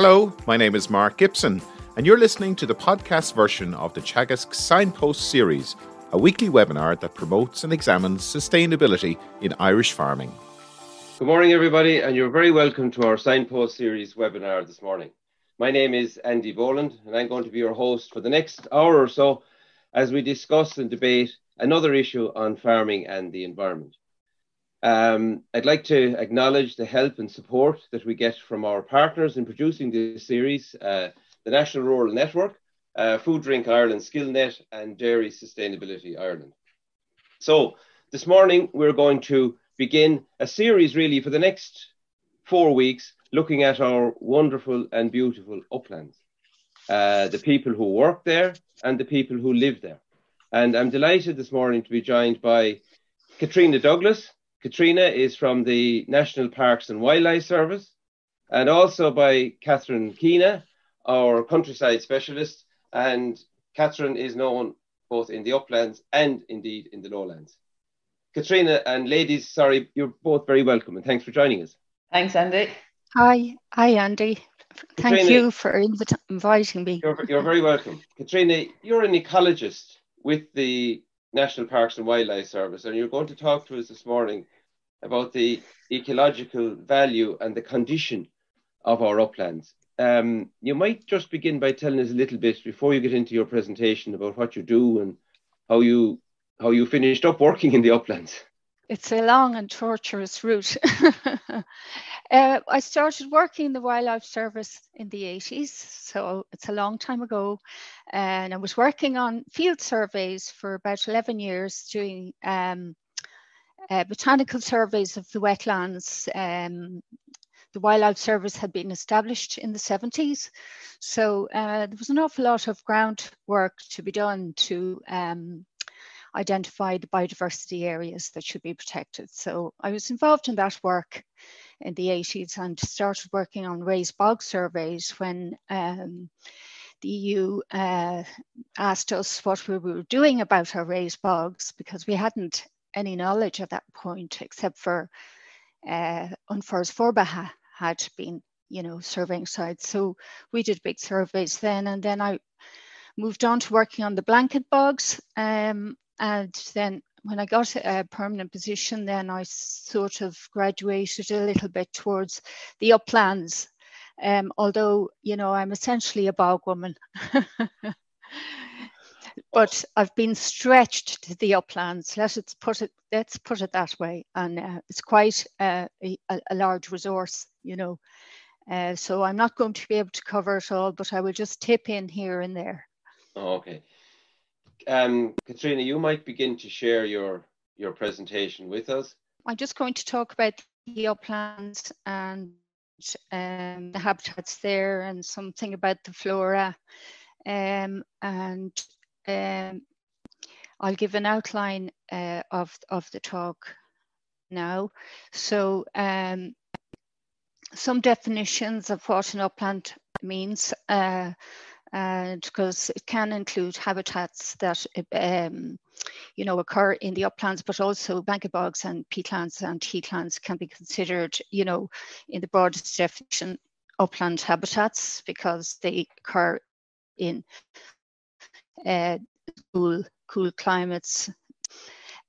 Hello, my name is Mark Gibson, and you're listening to the podcast version of the Teagasc Signpost series, a weekly webinar that promotes and examines sustainability in Irish farming. Good morning, everybody, and you're very welcome to our Signpost series webinar this morning. My name is Andy Boland, and I'm going to be your host for the next hour or so as we discuss and debate another issue on farming and the environment. Um, I'd like to acknowledge the help and support that we get from our partners in producing this series, uh, the National Rural Network, uh, Food Drink Ireland, SkillNet, and Dairy Sustainability Ireland. So this morning, we're going to begin a series really for the next four weeks, looking at our wonderful and beautiful uplands, uh, the people who work there and the people who live there. And I'm delighted this morning to be joined by Caitriona Douglas, Caitriona is from the National Parks and Wildlife Service, and also by Catherine Keena, our countryside specialist. And Catherine is known both in the uplands and indeed in the lowlands. Caitriona and ladies, sorry, you're both very welcome and thanks for joining us. Thanks, Andy. Hi, hi, Andy. Thank Caitriona, you for invi- inviting me. You're, you're very welcome. Caitriona, you're an ecologist with the National Parks and Wildlife Service, and you're going to talk to us this morning about the ecological value and the condition of our uplands. Um, you might just begin by telling us a little bit before you get into your presentation about what you do and how you how you finished up working in the uplands. It's a long and torturous route. uh, I started working in the Wildlife Service in the 80s, so it's a long time ago. And I was working on field surveys for about 11 years, doing um, uh, botanical surveys of the wetlands. Um, the Wildlife Service had been established in the 70s, so uh, there was an awful lot of groundwork to be done to um, identify the biodiversity areas that should be protected. So I was involved in that work in the 80s and started working on raised bog surveys when um, the EU uh, asked us what we were doing about our raised bogs because we hadn't any knowledge at that point except for uh, An Foras Forbartha ha- had been, you know, surveying sites. So we did big surveys then, and then I moved on to working on the blanket bogs. Um, and then when I got a permanent position, then I sort of graduated a little bit towards the uplands. Um, although, you know, I'm essentially a bog woman. but I've been stretched to the uplands. Let's put it. Let's put it that way, and uh, it's quite uh, a, a, large resource, you know. Uh, so I'm not going to be able to cover it all, but I will just tip in here and there. Oh, okay um, Caitriona, you might begin to share your, your presentation with us. I'm just going to talk about the uplands and um, the habitats there and something about the flora. Um, and um, I'll give an outline uh, of, of the talk now. So um, some definitions of what an upland means. Uh, and because it can include habitats that um, you know occur in the uplands, but also blanket bogs and peatlands and heathlands can be considered, you know, in the broadest definition, upland habitats because they occur in uh, cool, cool climates.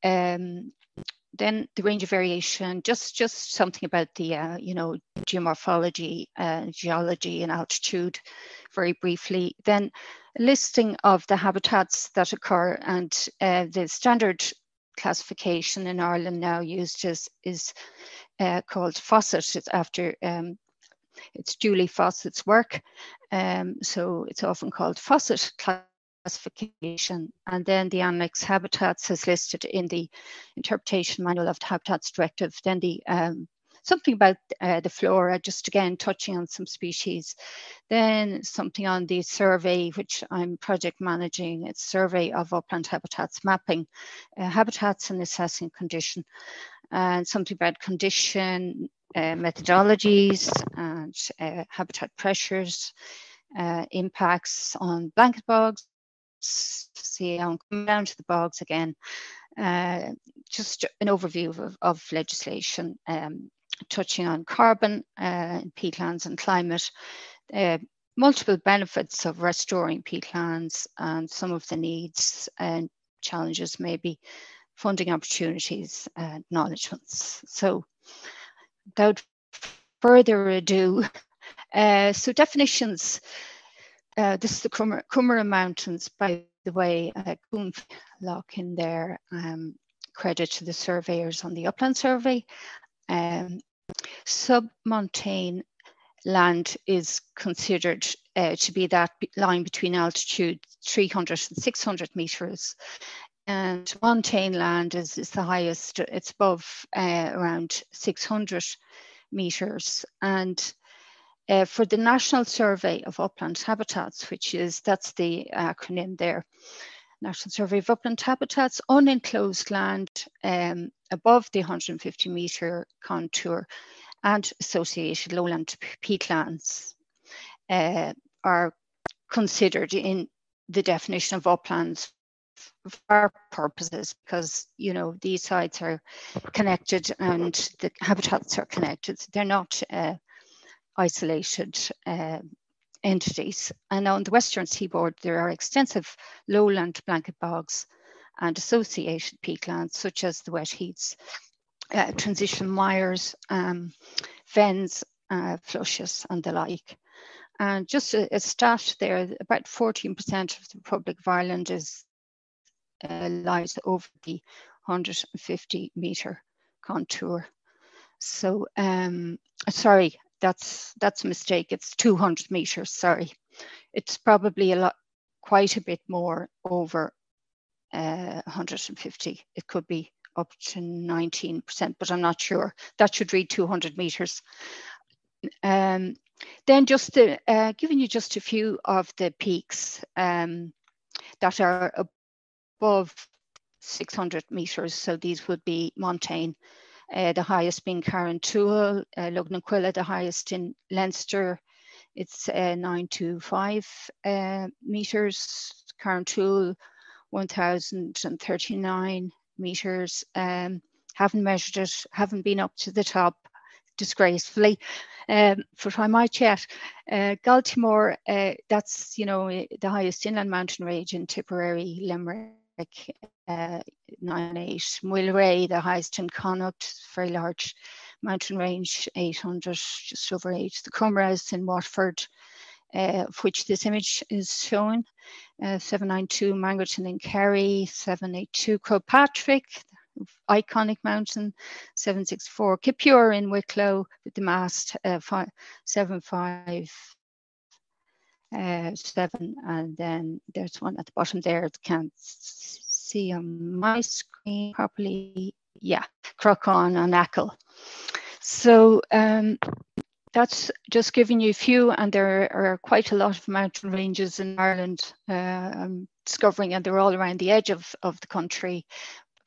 Um, then the range of variation, just just something about the uh, you know geomorphology, uh, geology, and altitude, very briefly. Then listing of the habitats that occur and uh, the standard classification in Ireland now used is is uh, called Fossitt. It's after um, it's Julie Fossitt's work, um, so it's often called Fossitt classification. And then the annex habitats is listed in the interpretation manual of the Habitats Directive. Then the um, something about uh, the flora, just again touching on some species. Then something on the survey, which I'm project managing. It's survey of upland habitats mapping, uh, habitats and assessing condition. And something about condition, uh, methodologies and uh, habitat pressures, uh, impacts on blanket bogs, see I'm coming down to the bogs again. Uh, just an overview of, of legislation um, touching on carbon, uh, peatlands and climate. uh, multiple benefits of restoring peatlands and some of the needs and challenges maybe funding opportunities and acknowledgements. So without further ado, uh, so definitions, uh, this is the Comeragh Mountains, by the way, uh, lock in there, um, credit to the surveyors on the Upland Survey. Um, Submontane land is considered uh, to be that line between altitude 300 and 600 meters. And montane land is, is the highest, it's above uh, around 600 meters. And uh, for the National Survey of Upland Habitats, which is, that's the acronym there, National Survey of Upland Habitats, unenclosed land um, above the 150 metre contour and associated lowland peatlands uh, are considered in the definition of uplands for our purposes because you know these sites are connected and the habitats are connected. They're not uh, isolated uh, entities and on the western seaboard there are extensive lowland blanket bogs and associated peatlands such as the wet heaths uh, transition mires, um, fens, uh, flushes, and the like. And just a, a stat there, about 14% of the Republic of Ireland is uh, lies over the 150 meter contour. So, um, sorry, that's that's a mistake. It's 200 meters. Sorry, it's probably a lot, quite a bit more over uh, 150. It could be up to 19%, but I'm not sure. That should read 200 meters. Um, then just the, uh, giving you just a few of the peaks um, that are above 600 meters. So these would be montane, uh, the highest being Carrauntoohil, uh, Lugnaquilla, the highest in Leinster. It's uh, 925 uh, meters. Carrauntoohil, 1039 meters. Um, haven't measured it, haven't been up to the top disgracefully. Um, for time I chat, uh, Galtymore, uh, that's you know the highest inland mountain range in Tipperary, Limerick, uh, 98. Mweelrea, the highest in Connacht, very large mountain range, 800, just over 8. The Comeragh's in Waterford, uh, of which this image is shown. Uh, 792 Mangerton in Kerry, 782 Patrick, iconic mountain, 764 Kippure in Wicklow with the mast, uh, five, 75 uh, seven, and then there's one at the bottom there. It can't see on my screen properly. Yeah, Croaghaun and Achill. So um, that's just giving you a few, and there are quite a lot of mountain ranges in Ireland uh, I'm discovering, and they're all around the edge of, of the country.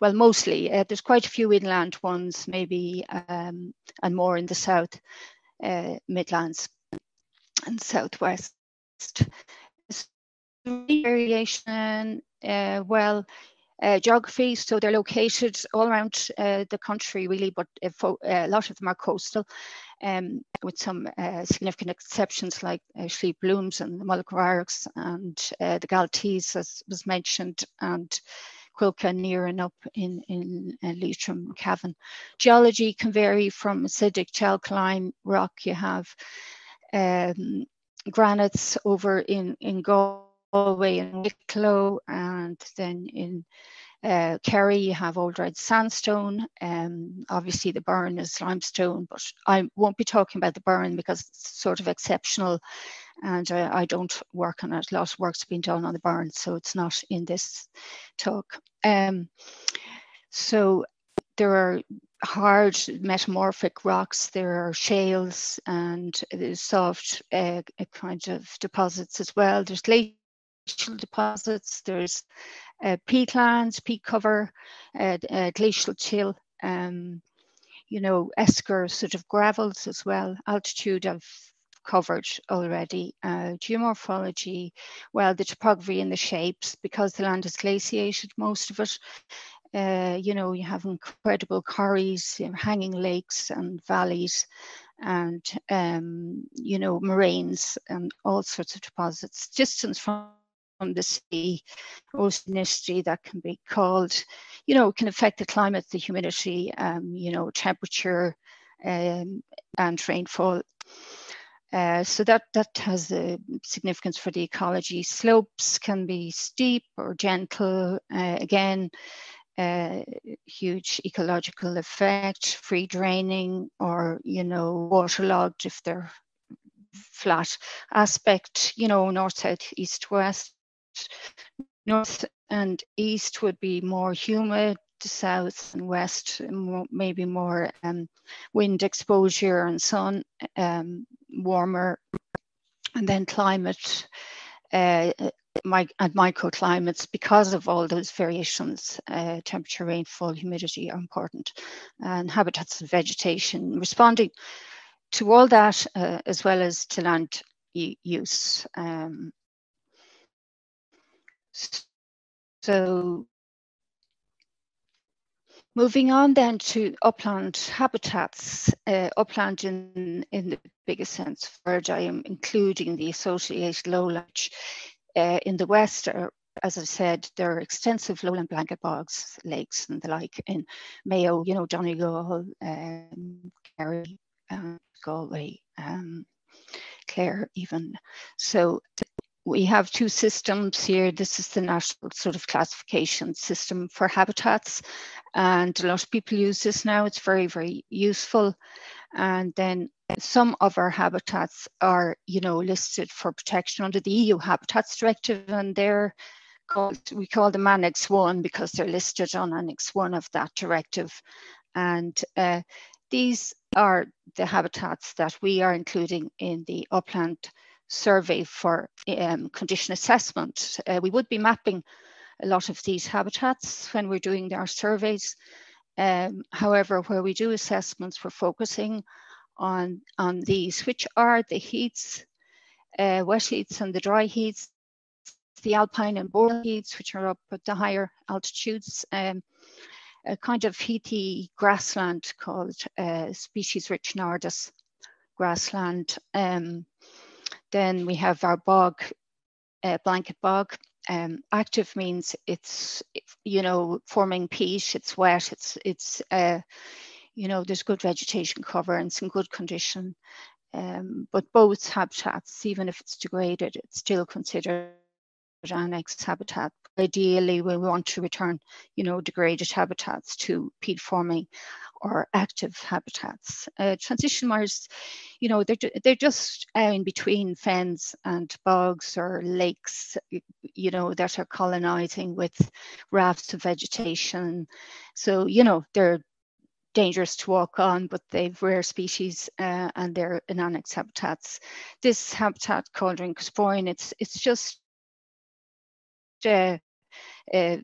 Well, mostly. Uh, there's quite a few inland ones, maybe, um, and more in the south, uh, Midlands and southwest. Variation, uh, well, uh, geography. So they're located all around uh, the country, really, but a lot of them are coastal, um, with some uh, significant exceptions like uh, Blooms and the Mullaghmarks and uh, the Galtees, as was mentioned, and Cuilcagh near and up in, in uh, Leitrim, Cavan. Geology can vary from acidic to alkaline rock. You have um, granites over in, in Galway and Wicklow, and then in uh, Kerry you have old red sandstone. Um, obviously the Burren is limestone, but I won't be talking about the Burren because it's sort of exceptional, and I don't work on it. A lot of work's been done on the Burren, so it's not in this talk. Um, so there are hard metamorphic rocks, there are shales and soft uh, kind of deposits as well. There's glacial deposits, there's uh, peatlands, peat cover, uh, uh, glacial till, um, you know, esker sort of gravels as well, altitude of covered already. Uh, geomorphology, well, the topography and the shapes, because the land is glaciated, most of it. Uh, you know, you have incredible know, hanging lakes and valleys, and um, you know moraines and all sorts of deposits. Distance from the sea, oceanicity that can be called, you know, can affect the climate, the humidity, um, you know, temperature um, and rainfall. Uh, so that, that has a significance for the ecology. Slopes can be steep or gentle. Uh, again, uh, huge ecological effect, free draining or, you know, waterlogged if they're flat aspect, you know, north, south, east, west. North and east would be more humid, south and west maybe more um, wind exposure and sun, um, warmer, and then climate uh, my, and microclimates because of all those variations, uh, temperature, rainfall, humidity are important, and habitats and vegetation responding to all that uh, as well as to land use. Um, so moving on then to upland habitats, uh, upland in, in the biggest sense, where I am including the associated lowland uh, in the west are, as I said, there are extensive lowland blanket bogs, lakes and the like in Mayo, you know, Donegal, um, Kerry, um, Galway, um, Clare even. So we have two systems here. This is the national sort of classification system for habitats. And a lot of people use this now. It's very, very useful. And then some of our habitats are, you know, listed for protection under the EU Habitats Directive, and they're called, we call them Annex 1 because they're listed on Annex 1 of that directive. And uh, these are the habitats that we are including in the upland survey for um, condition assessment. Uh, we would be mapping a lot of these habitats when we're doing our surveys. Um, however, where we do assessments, we're focusing on, on these, which are the heaths, uh, wet heaths and the dry heaths, the alpine and boreal heaths, which are up at the higher altitudes, um, a kind of heathy grassland called uh, species-rich nardus grassland. Um, then we have our bog, uh, blanket bog. Um, active means it's, you know, forming peat, it's wet, it's, it's uh, you know, there's good vegetation cover and it's in good condition. Um, but both habitats, even if it's degraded, it's still considered annexed habitat. Ideally, we want to return, you know, degraded habitats to peat forming or active habitats. Uh, transition marshes, you know, they're, they're just uh, in between fens and bogs or lakes, you know, that are colonizing with rafts of vegetation. So, you know, they're dangerous to walk on, but they've rare species uh, and they're in annex habitats. This habitat called Rhynchosporion, it's, it's just uh, uh,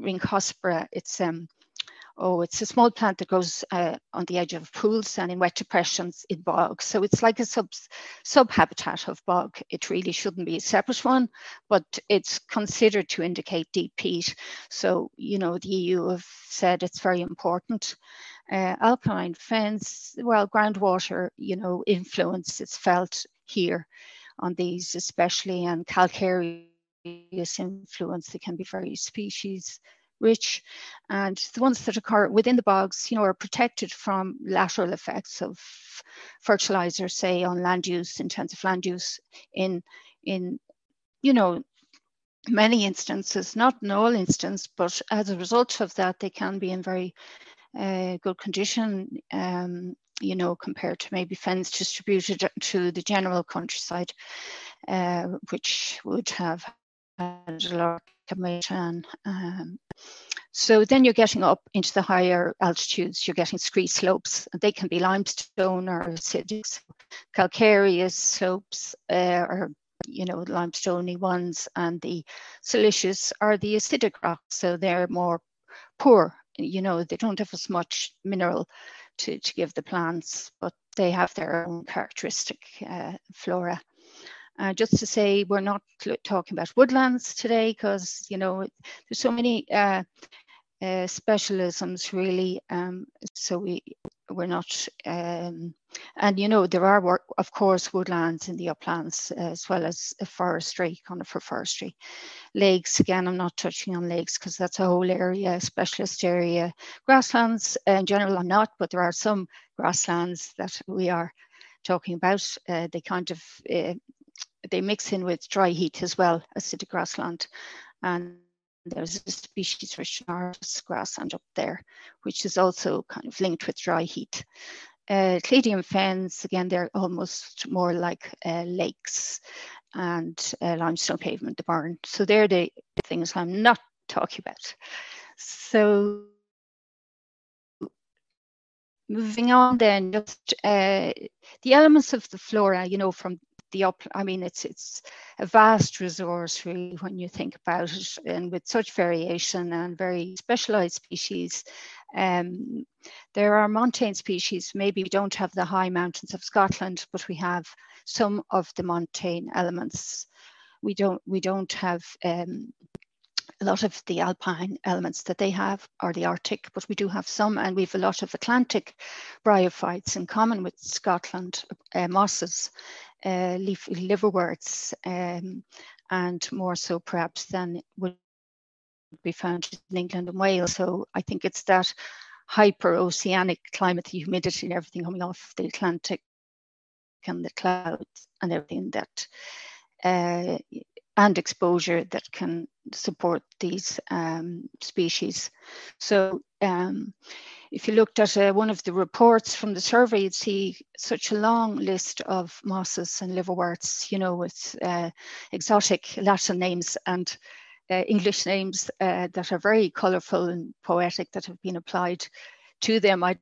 Rhynchospora, it's um, oh, it's a small plant that grows uh, on the edge of pools and in wet depressions in bogs. So it's like a sub subhabitat of bog. It really shouldn't be a separate one, but it's considered to indicate deep peat. So, you know, the EU have said it's very important. Uh, alkaline fens, well, groundwater, you know, influence is felt here on these especially and calcareous influence. They can be very species rich and the ones that occur within the bogs you know are protected from lateral effects of fertilizer say on land use intensive land use in in you know many instances not in all instances but as a result of that they can be in very uh, good condition um, you know compared to maybe fens distributed to the general countryside uh, which would have had a lot um, so then you're getting up into the higher altitudes, you're getting scree slopes, they can be limestone or acidic. Calcareous slopes uh, are, you know, limestoney ones, and the silicious are the acidic rocks, so they're more poor. You know, they don't have as much mineral to, to give the plants, but they have their own characteristic uh, flora. Uh, just to say, we're not talking about woodlands today because, you know, there's so many uh, uh, specialisms really. Um, so we, we're not, um, and you know, there are, work, of course, woodlands in the uplands as well as forestry, conifer forestry. Lakes, again, I'm not touching on lakes because that's a whole area, specialist area. Grasslands, in general, I'm not, but there are some grasslands that we are talking about. Uh, they kind of, uh, they mix in with dry heath as well, acidic grassland. And there's a species rich Nardus grassland up there, which is also kind of linked with dry heath. Uh, Cladium fens, again, they're almost more like uh, lakes and uh, limestone pavement, the Burren. So they're the things I'm not talking about. So moving on then, just uh, the elements of the flora, you know, from the up i mean it's it's a vast resource really when you think about it and with such variation and very specialized species. Um, there are montane species. Maybe we don't have the high mountains of scotland but we have some of the montane elements. We don't we don't have um, a lot of the alpine elements that they have are the Arctic, but we do have some, and we have a lot of Atlantic bryophytes in common with Scotland, uh, mosses, uh, liverworts, um, and more so perhaps than would be found in England and Wales. So I think it's that hyper oceanic climate, the humidity and everything coming off the Atlantic and the clouds and everything that uh, and exposure that can support these um, species. So um, if you looked at uh, one of the reports from the survey, you'd see such a long list of mosses and liverworts, you know, with uh, exotic Latin names and uh, English names uh, that are very colourful and poetic that have been applied to them. I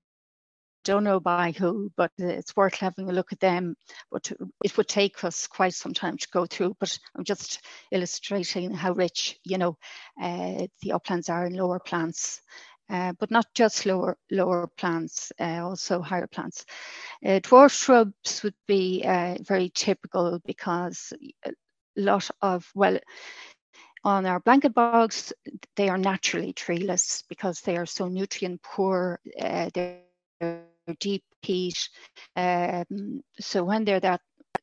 don't know by who, but it's worth having a look at them. But it would take us quite some time to go through. But I'm just illustrating how rich, you know, uh, the uplands are in lower plants. Uh, but not just lower lower plants, uh, also higher plants. Uh, dwarf shrubs would be uh, very typical because a lot of well, on our blanket bogs, they are naturally treeless because they are so nutrient poor. Uh, they're deep peat. Um, so when they're that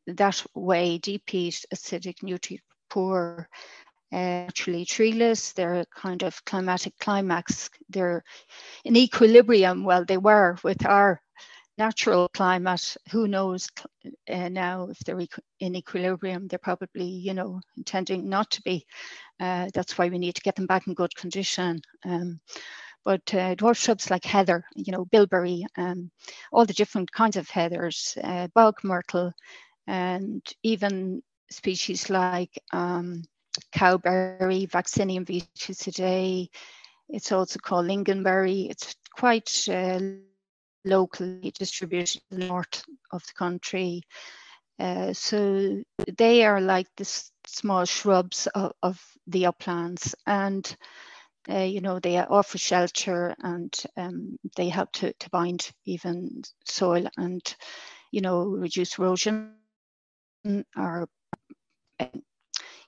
that way, deep peat, acidic, nutrient poor, actually treeless. They're kind of climatic climax. They're in equilibrium. Well, they were with our natural climate. Who knows uh, now if they're in equilibrium? They're probably, you know, intending not to be. Uh, that's why we need to get them back in good condition. Um, but uh, dwarf shrubs like heather, you know, bilberry, um, all the different kinds of heathers, uh, bog myrtle, and even species like um, cowberry, Vaccinium vitis-idaea. It's also called lingonberry. It's quite uh, locally distributed in the north of the country. Uh, so they are like the small shrubs of, of the uplands and uh, you know, they offer shelter and um, they help to, to bind even soil and, you know, reduce erosion or,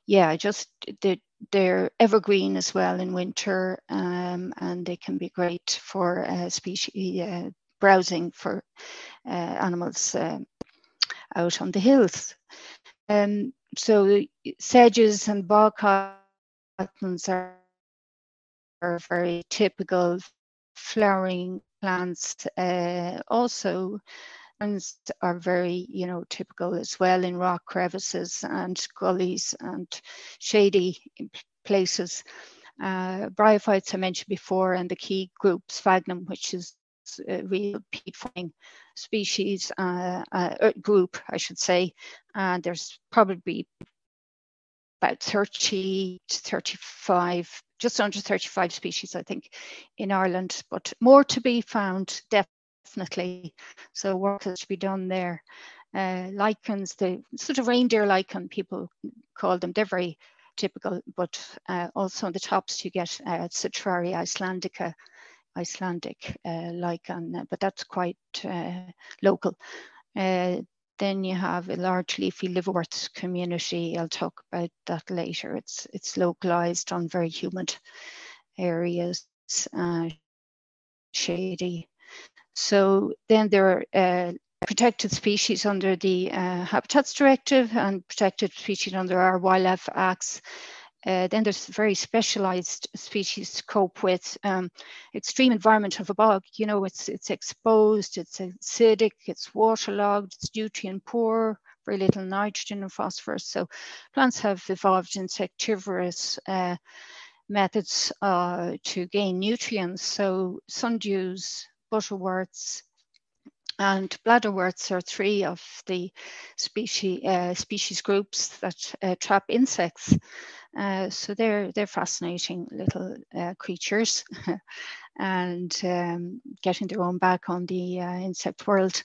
yeah, just they're, they're evergreen as well in winter um, and they can be great for uh, species uh, browsing for uh, animals uh, out on the hills. Um, so sedges and bog cottons are are very typical flowering plants. Uh, also, are very, you know, typical as well in rock crevices and gullies and shady places. Uh, bryophytes I mentioned before, and the key group sphagnum, which is a real peat forming species uh, uh, group, I should say. And there's probably about 30 to 35 just under 35 species, I think, in Ireland, but more to be found definitely. So work has to be done there. Uh, lichens, the sort of reindeer lichen, people call them, they're very typical, but uh, also on the tops you get uh, Cetraria islandica, Icelandic uh, lichen, but that's quite uh, local. Uh, then you have a large leafy liverwort community. I'll talk about that later. It's it's localized on very humid areas, uh, shady. So then there are uh, protected species under the uh, Habitats Directive and protected species under our Wildlife Acts. Uh, then there's very specialized species to cope with um, extreme environment of a bog. You know, it's it's exposed, it's acidic, it's waterlogged, it's nutrient poor, very little nitrogen and phosphorus. So plants have evolved insectivorous uh, methods uh, to gain nutrients. So sundews, butterworts, and bladderworts are three of the species, uh, species groups that uh, trap insects. Uh, so they're they're fascinating little uh, creatures, and um, getting their own back on the uh, insect world.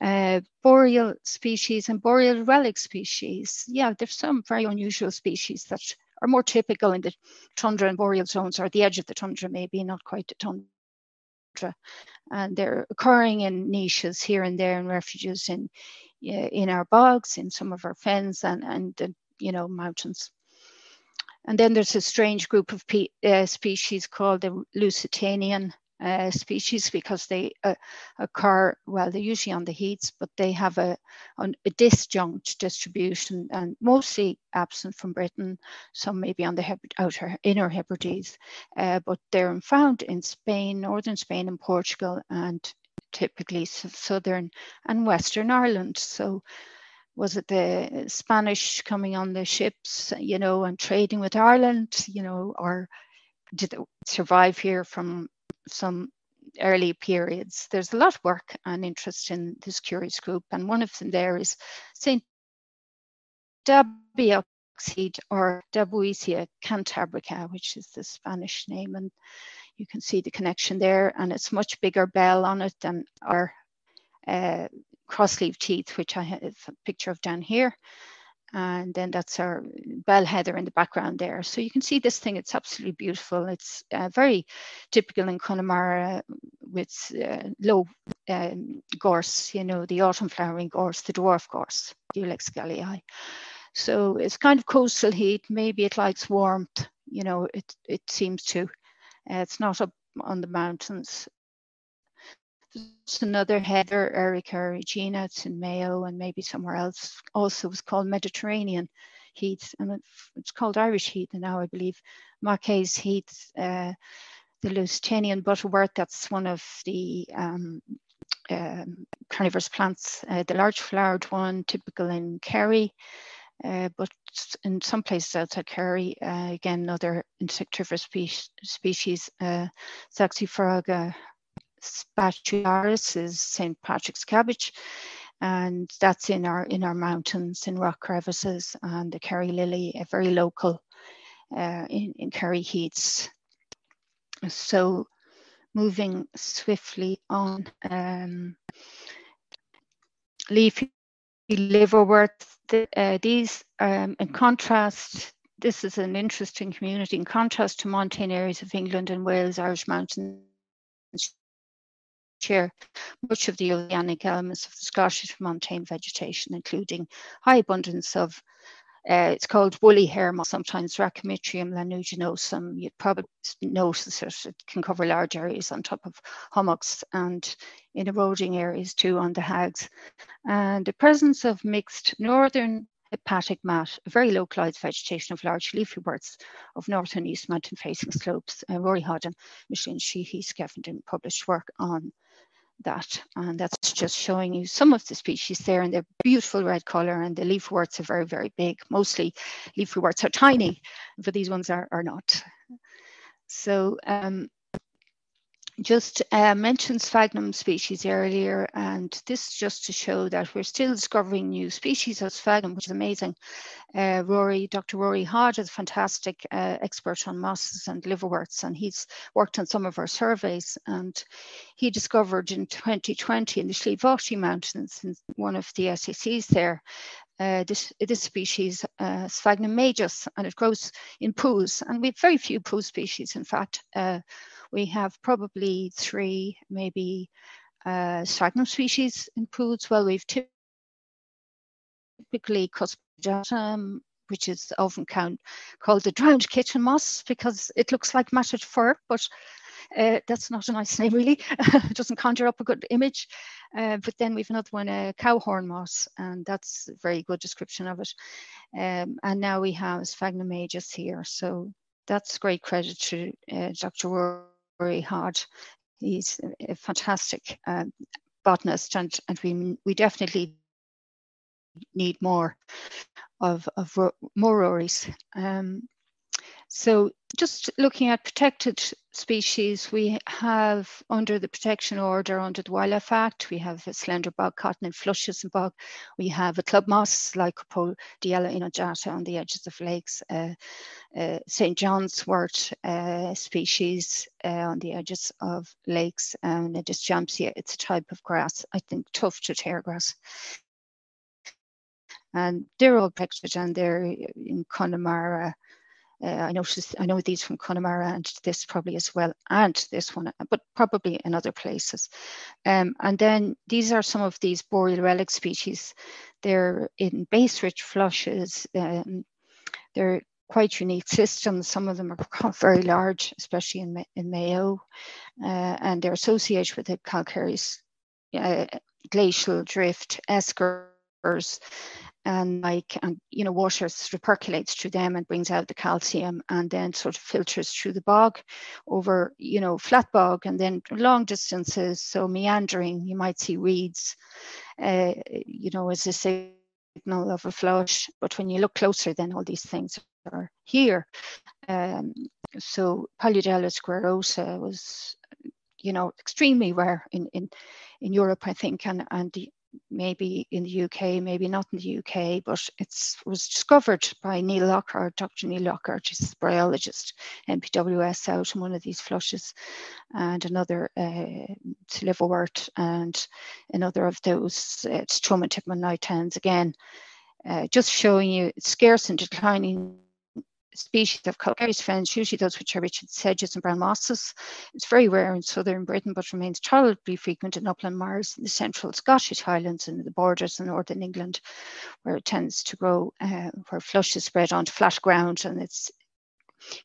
Uh, boreal species and boreal relic species. Yeah, there's some very unusual species that are more typical in the tundra and boreal zones or the edge of the tundra, maybe not quite the tundra. And they're occurring in niches here and there in refuges in in our bogs, in some of our fens, and and the you know mountains. And then there's a strange group of uh, species called the Lusitanian uh, species because they uh, occur, well, they're usually on the heaths, but they have a, a, disjunct distribution and mostly absent from Britain, some maybe on the outer inner Hebrides, uh, but they're found in Spain, northern Spain and Portugal, and typically southern and western Ireland. So was it the Spanish coming on the ships, you know, and trading with Ireland, you know, or did they survive here from some early periods? There's a lot of work and interest in this curious group, and one of them there is St. Dabioxide or Daboecia cantabrica, which is the Spanish name, and you can see the connection there, and it's much bigger bell on it than our uh, crossleaf heath, which I have a picture of down here. And then that's our bell heather in the background there. So you can see this thing, it's absolutely beautiful. It's uh, very typical in Connemara with uh, low um, gorse, you know, the autumn flowering gorse, the dwarf gorse, Ulex gallii. So it's kind of coastal heat. Maybe it likes warmth. You know, it, it seems to. Uh, it's not up on the mountains. There's another heather, Erica erigena, it's in Mayo and maybe somewhere else. Also, was called Mediterranean heath, and it's called Irish heath now, I believe. Mackay's heath, uh, the Lusitanian butterwort, that's one of the um, um, carnivorous plants, uh, the large flowered one, typical in Kerry. Uh, but in some places outside Kerry, uh, again, another insectivorous spe- species, uh, Saxifraga spathularis is St. Patrick's cabbage, and that's in our in our mountains in rock crevices, and the Kerry lily, a very local uh, in, in Kerry heaths. So moving swiftly on, um, leafy liverwort, the, uh, these um, in contrast, this is an interesting community in contrast to montane areas of England and Wales, Irish mountains, much of the organic elements of the Scottish montane vegetation, including high abundance of uh, it's called woolly hair moss, sometimes Racomitrium lanuginosum. You'd probably notice it. It can cover large areas on top of hummocks and in eroding areas too on the hags. And the presence of mixed northern hepatic mat, a very localized vegetation of large leafy worts of north and east mountain facing slopes. Uh, Rory Hodden, Micheline Sheehy, Skeffington published work on that. And that's just showing you some of the species there and they're beautiful red color and the leaf worts are very, very big. Mostly leaf worts are tiny, but these ones are, are not. So um, just uh, mentioned sphagnum species earlier, and this is just to show that we're still discovering new species of sphagnum, which is amazing. Uh, Rory, Dr. Rory Hodd is a fantastic uh, expert on mosses and liverworts, and he's worked on some of our surveys. And he discovered in 2020 in the Slieve Mountains, in one of the SACs there, uh, this, this species, uh, Sphagnum majus, and it grows in pools. And we have very few pool species, in fact. Uh, we have probably three, maybe uh, sphagnum species in pools. Well, we've typically cuspidatum, which is often count, called the drowned kitten moss because it looks like matted fur, but Uh, that's not a nice name, really. it doesn't conjure up a good image. Uh, but then we've another one, uh, cowhorn moss, and that's a very good description of it. Um, and now we have sphagnum majus here. So that's great credit to uh, Dr. Rory Hodd. He's a fantastic um, botanist, and, and we, we definitely need more of, of more Rorys. Um, so just looking at protected species, we have under the protection order under the Wildlife Act, we have slender bog cotton and flushes and bog. We have a club moss, Lycopodiella inundata on the edges of lakes, uh, uh, St. John's wort uh, species uh, on the edges of lakes, and a Deschampsia, it's a type of grass, I think tufted hair grass and they're all protected and they're in Connemara, uh, I noticed, I know these from Connemara and this probably as well, and this one, but probably in other places. Um, and then these are some of these boreal relic species. They're in base-rich flushes. Um, they're quite unique systems. Some of them are very large, especially in, in Mayo, uh, and they're associated with the calcareous uh, glacial drift, eskers, and like and you know water sort of percolates through them and brings out the calcium and then sort of filters through the bog over you know flat bog and then long distances. So meandering you might see reeds uh, you know as a signal of a flush but when you look closer then all these things are here. Um, so Paludella squarrosa was you know extremely rare in in in Europe I think and and the maybe in the UK, maybe not in the UK, but it was discovered by Neil Lockhart, Dr. Neil Lockhart, he's a biologist, NPWS out in one of these flushes, and another uh, liverwort, and another of those uh, Tomentypnum nitens again, uh, just showing you it's scarce and declining species of calcareous fens, usually those which are rich in sedges and brown mosses. It's very rare in southern Britain, but remains tolerably frequent in upland marshes in the central Scottish Highlands and the borders of northern England, where it tends to grow, uh, where flush is spread onto flat ground and it's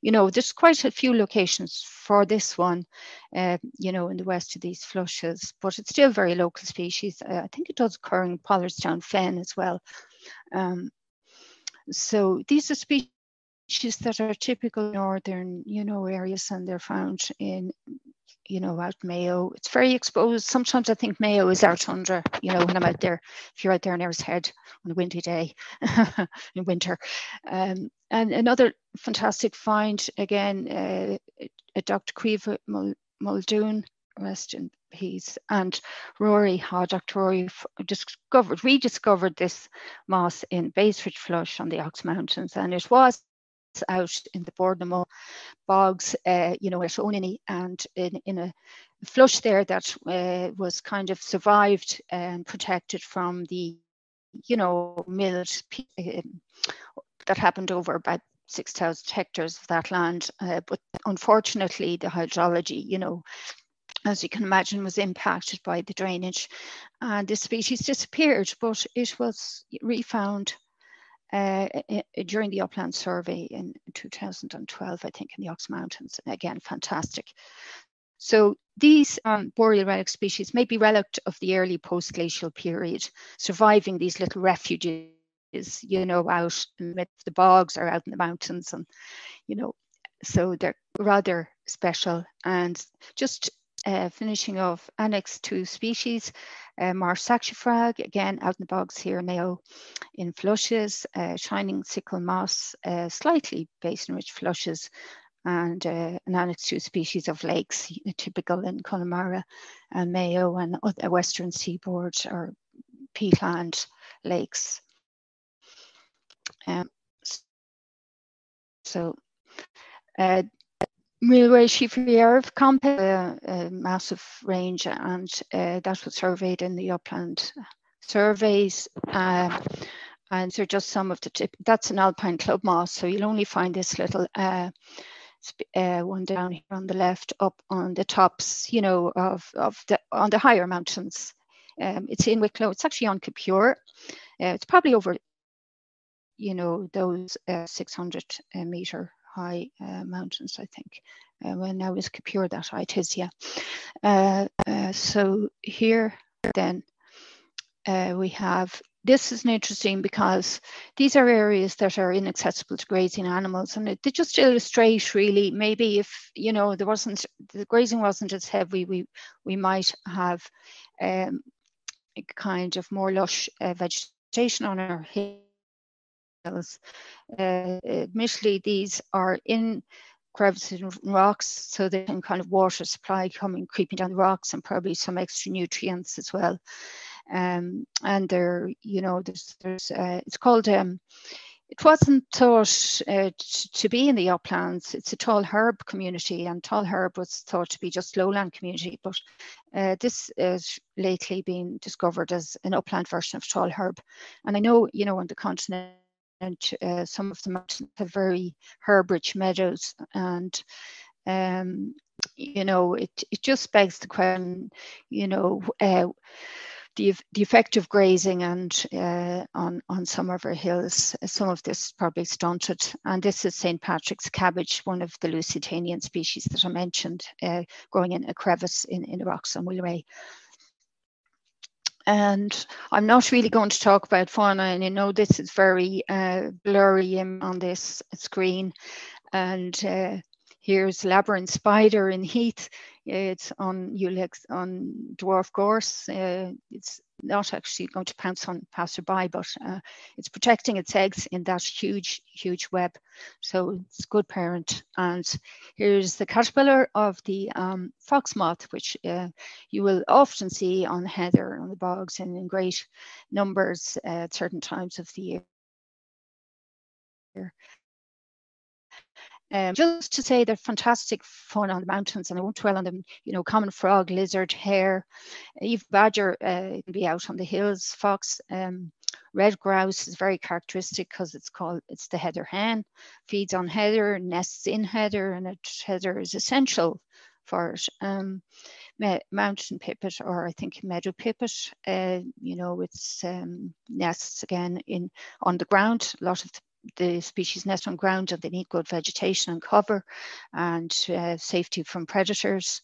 you know, there's quite a few locations for this one, uh, you know, in the west of these flushes, but it's still very local species. Uh, I think it does occur in Pollardstown Fen as well. Um, so these are species species that are typical northern, you know, areas and they're found in, you know, out Mayo. It's very exposed. Sometimes I think Mayo is our tundra, you know, when I'm out there, if you're out there in Erris Head on a windy day in winter. Um, and another fantastic find, again, uh, Dr. Caoimhe Muldoon, rest in peace, and Rory, Dr. Rory discovered, rediscovered this moss in Base-rich Flush on the Ox Mountains, and it was out in the Bord na Móna bogs, uh, you know, at Oweninny and in, in a flush there that uh, was kind of survived and protected from the, you know, milled um, that happened over about 6,000 hectares of that land. Uh, but unfortunately, the hydrology, you know, as you can imagine, was impacted by the drainage and the species disappeared, but it was refound uh, during the upland survey in 2012, I think, in the Ox Mountains. Again, fantastic. So these um, boreal relic species may be relict of the early post-glacial period, surviving these little refuges, you know, out in the bogs or out in the mountains, and you know, so they're rather special. And just uh, finishing off Annex 2 species, uh, Marsh saxifrage, again out in the bogs here now in flushes, uh, shining sickle moss, uh, slightly base-rich flushes, and uh, an Annex 2 species of lakes, typical in Connemara and Mayo and other western seaboard or peatland lakes. Um, so uh, Railway Chiffrier compact, a, a, massive range, and uh, that was surveyed in the upland surveys. Uh, and they're just some of the tip. That's an alpine club moss, so you'll only find this little uh, uh, one down here on the left, up on the tops, you know, of of the on the higher mountains. Um, it's in Wicklow. It's actually on Kippure. Uh, it's probably over, you know, those uh, 600 uh, meter high uh, mountains, I think. Uh, when I was Kippure that yeah. Uh, so here then we have this is interesting because these are areas that are inaccessible to grazing animals and it, they just illustrate really maybe if you know there wasn't the grazing wasn't as heavy we we might have um, a kind of more lush uh, vegetation on our hills uh, admittedly these are in crevices in rocks so they can kind of water supply coming creeping down the rocks and probably some extra nutrients as well um, and there, you know, there's, there's uh, it's called, um, it wasn't thought uh, to be in the uplands. It's a tall herb community, and tall herb was thought to be just lowland community. But uh, this has lately been discovered as an upland version of tall herb. And I know, you know, on the continent, uh, some of the mountains have very herb-rich meadows, and um, you know, it it just begs the question, you know uh, the, the effect of grazing and uh, on, on some of our hills, some of this probably stunted. And this is St. Patrick's cabbage, one of the Lusitanian species that I mentioned, uh, growing in a crevice in, in on Mweelrea. And I'm not really going to talk about fauna, and you know this is very uh, blurry on this screen. And uh, here's labyrinth spider in heath it's on Ulex on dwarf gorse. Uh, it's not actually going to pounce on passerby, but uh, it's protecting its eggs in that huge, huge web. So it's good parent. And here's the caterpillar of the um, fox moth, which uh, you will often see on heather on the bogs and in great numbers at certain times of the year. Um, just to say they're fantastic fun on the mountains, and I won't dwell on them. You know, common frog, lizard, hare, even badger uh, can be out on the hills. Fox, um, red grouse is very characteristic because it's called it's the heather hen, feeds on heather, nests in heather, and it, heather is essential for it. Um, mountain pipit, or I think meadow pipit, uh, you know, it's um, nests again in on the ground. A lot of the species nest on ground and they need good vegetation and cover and uh, safety from predators.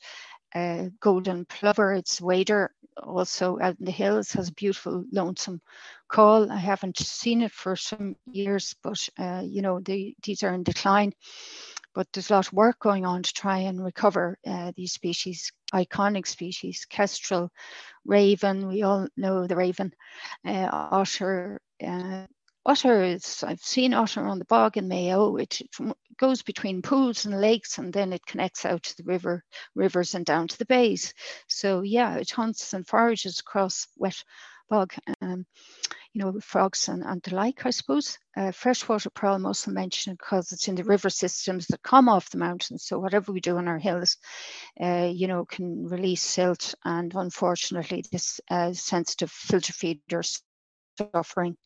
Uh, golden plover, its wader, also out in the hills, has a beautiful lonesome call. I haven't seen it for some years, but uh, you know they, these are in decline. But there's a lot of work going on to try and recover uh, these species, iconic species, kestrel, raven. We all know the raven, uh, otter, otter is, I've seen otter on the bog in Mayo. It, it, goes between pools and lakes and then it connects out to the river, rivers and down to the bays. So yeah, it hunts and forages across wet bog, um, you know, frogs and, and the like, I suppose. Uh, freshwater pearl mussel mentioned because it's in the river systems that come off the mountains. So whatever we do on our hills, uh, you know, can release silt. And unfortunately, this uh, sensitive filter feeders suffering.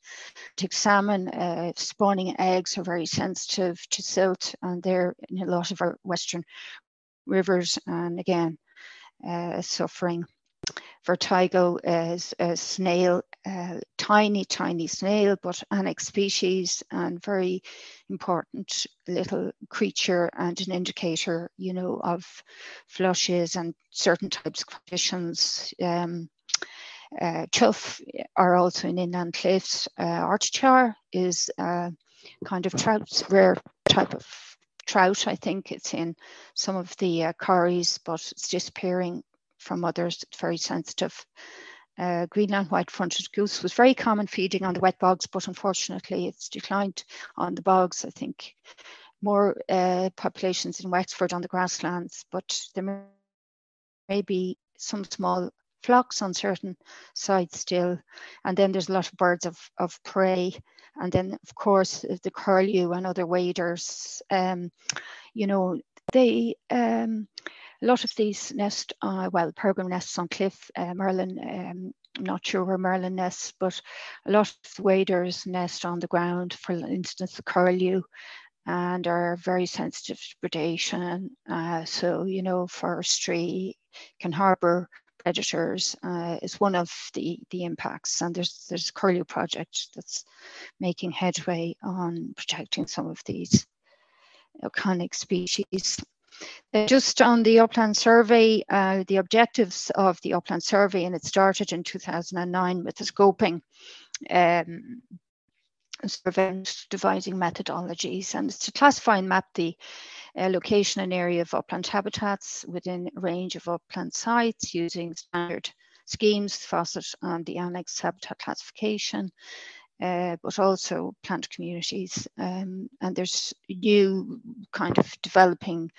Tick salmon uh, spawning eggs are very sensitive to silt, and they're in a lot of our western rivers, and again, uh, suffering. Vertigo is a snail, uh, tiny, tiny snail, but annex species and very important little creature and an indicator, you know, of flushes and certain types of conditions. Um, Chough are also in inland cliffs. Uh, Arctic char is a kind of trout, rare type of trout. I think it's in some of the uh, but it's disappearing from others. It's very sensitive. Uh, Greenland white-fronted goose was very common feeding on the wet bogs, but unfortunately it's declined on the bogs. I think more uh, populations in Wexford on the grasslands, but there may be some small flocks on certain sites still. And then there's a lot of birds of, of prey. And then, of course, the curlew and other waders, um, you know, they, um, a lot of these nest, uh, well, peregrine nests on cliff, uh, Merlin, um, I'm not sure where Merlin nests, but a lot of waders nest on the ground, for instance, the curlew, and are very sensitive to predation. Uh, so, you know, forestry can harbour predators uh, is one of the, the impacts. And there's, there's Curlew project that's making headway on protecting some of these. iconic species. Just on the upland survey, uh, the objectives of the upland survey, and it started in 2009 with the scoping um, surveillance devising methodologies, and it's to classify and map the uh, location and area of upland habitats within range of upland sites using standard schemes, Fossitt and the annex habitat classification, uh, but also plant communities. Um, and there's new kind of developing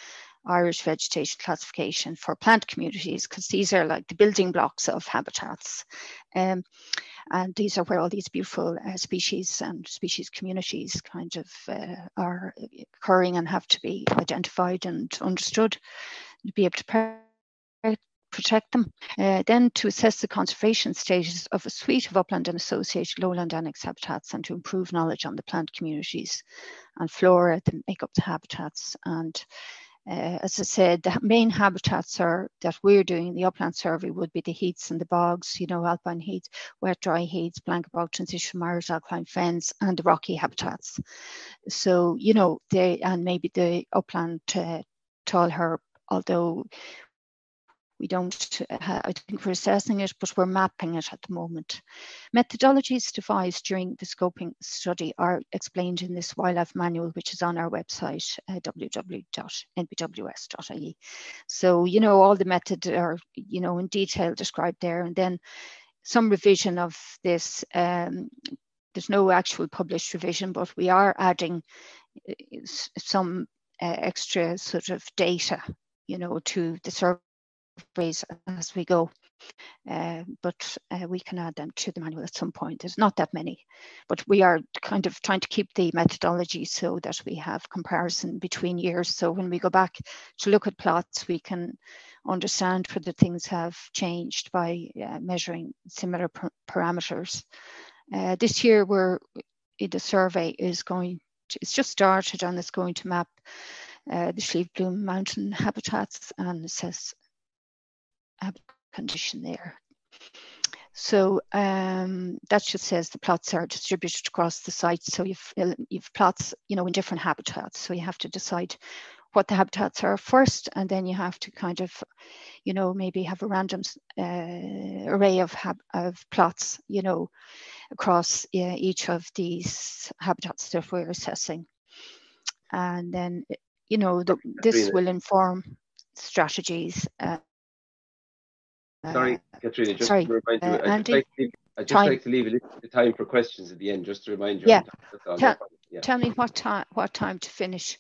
Irish vegetation classification for plant communities because these are like the building blocks of habitats. Um, and these are where all these beautiful uh, species and species communities kind of uh, are occurring and have to be identified and understood to be able to protect them. Uh, then to assess the conservation status of a suite of upland and associated lowland annex habitats and to improve knowledge on the plant communities and flora that make up the habitats and uh, as I said, the main habitats are that we're doing the upland survey would be the heaths and the bogs, you know, alpine heaths, wet dry heaths, blanket bog transition marshes, alpine fens, and the rocky habitats. So, you know, they and maybe the upland uh, tall herb, although we don't, uh, I think we're assessing it, but we're mapping it at the moment. Methodologies devised during the scoping study are explained in this wildlife manual, which is on our website, uh, www.npws.ie. So, you know, all the methods are, you know, in detail described there. And then some revision of this, um, there's no actual published revision, but we are adding uh, some uh, extra sort of data, you know, to the survey as we go. Uh, but uh, we can add them to the manual at some point. There's not that many, but we are kind of trying to keep the methodology so that we have comparison between years. So when we go back to look at plots, we can understand whether things have changed by uh, measuring similar parameters. Uh, this year, we're the survey is going. To, it's just started and it's going to map uh, the Slieve Bloom mountain habitats and assess condition there. So um, that just says the plots are distributed across the site. So you've, you've plots, you know, in different habitats. So you have to decide what the habitats are first, and then you have to kind of, you know, maybe have a random uh, array of, of plots, you know, across uh, each of these habitats that we're assessing. And then, you know, the, this will inform strategies uh, Sorry, uh, Caitriona, just sorry, to remind you, uh, I'd, just like, leave, I'd just like to leave a little bit of time for questions at the end, just to remind you. Yeah. Tell, yeah. tell me what time what time to finish.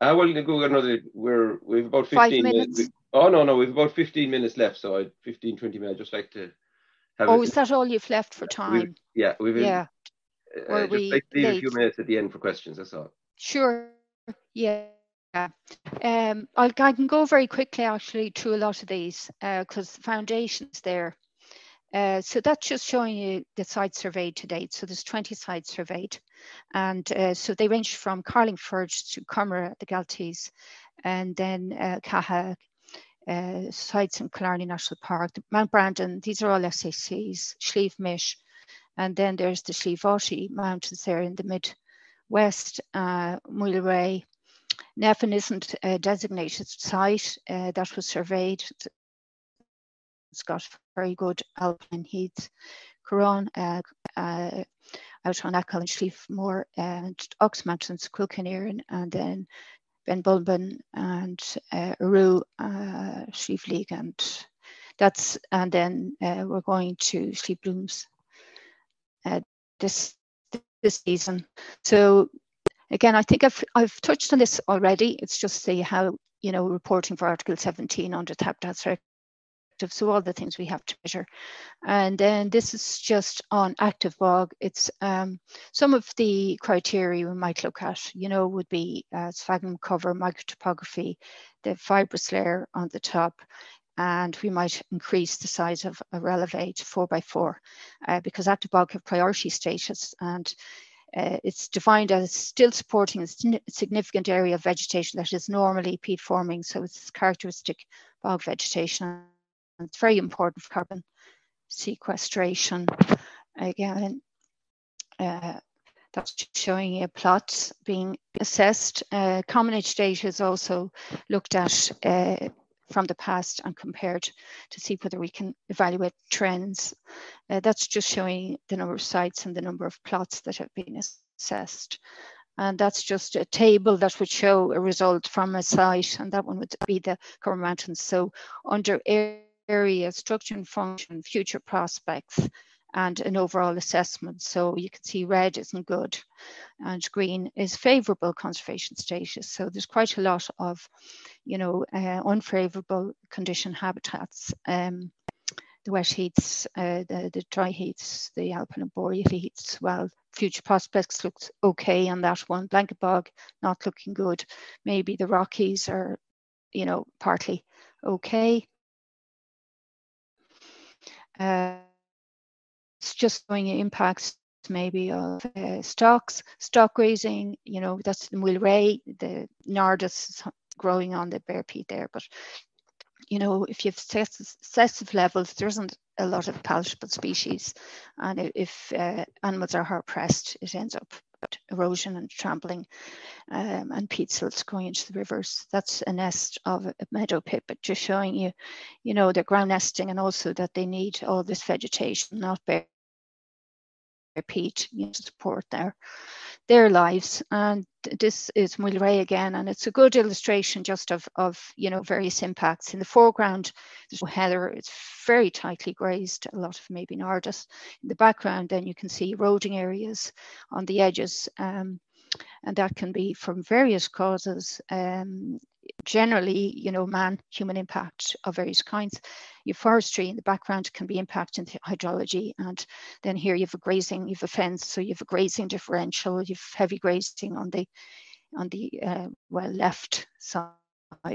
I will go another. We're we've about fifteen Five minutes. minutes. oh no, no, we've about fifteen minutes left. So I 15, 20 minutes. I'd just like to have. Oh, is that all you've left for time? We've, yeah, we've. Yeah. Uh, just we like to leave late? a few minutes at the end for questions. That's all. Sure. Yeah. Yeah, um, i can go very quickly actually through a lot of these because uh, the foundation's there. Uh, so that's just showing you the sites surveyed to date. So there's 20 sites surveyed. And uh, so they range from Carlingford to Comeragh, the Galties, and then uh, Caha, uh, sites in Killarney National Park, Mount Brandon, these are all SACs, Slieve Mish, and then there's the Slieve Aughty Mountains there in the mid-west, uh, Nephin isn't a designated site uh, that was surveyed. It's got very good alpine heath. Croaghaun, uh, uh, out on Achill and Slievemore and Ox Mountains, Cuilcagh Anierin, and then Ben Bulben and uh, Arroo, uh, and that's and then uh, we're going to Slieve Blooms uh, this this season. So Again, I think I've, I've touched on this already. It's just see how, you know, reporting for Article 17 under the Habitats Directive, so all the things we have to measure. And then this is just on active bog. It's um, some of the criteria we might look at, you know, would be uh, sphagnum cover, microtopography, the fibrous layer on the top, and we might increase the size of a relevé four by four uh, because active bog have priority status and uh, it's defined as still supporting a significant area of vegetation that is normally peat forming, so it's characteristic bog vegetation. And it's very important for carbon sequestration. Again, uh, that's showing a plot being assessed. Uh, commonage data is also looked at uh, from the past and compared to see whether we can evaluate trends. Uh, that's just showing the number of sites and the number of plots that have been assessed. And that's just a table that would show a result from a site, and that one would be the Comeragh Mountains. So under area, structure and function, future prospects, and an overall assessment. So you can see red isn't good and green is favorable conservation status. So there's quite a lot of, you know, uh, unfavorable condition habitats. Um, the wet heaths, uh, the, the dry heaths, the alpine and boreal heaths, well, future prospects looks okay on that one. Blanket bog, not looking good. Maybe the Rockies are, you know, partly okay. Uh, it's just showing impacts maybe of uh, stocks, stock grazing, you know, that's the Mweelrea, the Nardus growing on the bare peat there. But, you know, if you have excessive levels, there isn't a lot of palatable species. And if uh, animals are hard pressed, it ends up erosion and trampling um, and peat silts going into the rivers. That's a nest of a meadow pipit, just showing you, you know, they're ground nesting and also that they need all this vegetation, not bare peat you know, support their their lives. And this is Mweelrea again, and it's a good illustration just of, of you know various impacts. In the foreground, there's heather, it's very tightly grazed, a lot of maybe nardus. In the background, then you can see eroding areas on the edges. Um, and that can be from various causes. Um, generally, you know, man, human impact of various kinds. Your forestry in the background can be impacting the hydrology, and then here you have a grazing, you have a fence, so you have a grazing differential, you have heavy grazing on the on the uh, well left side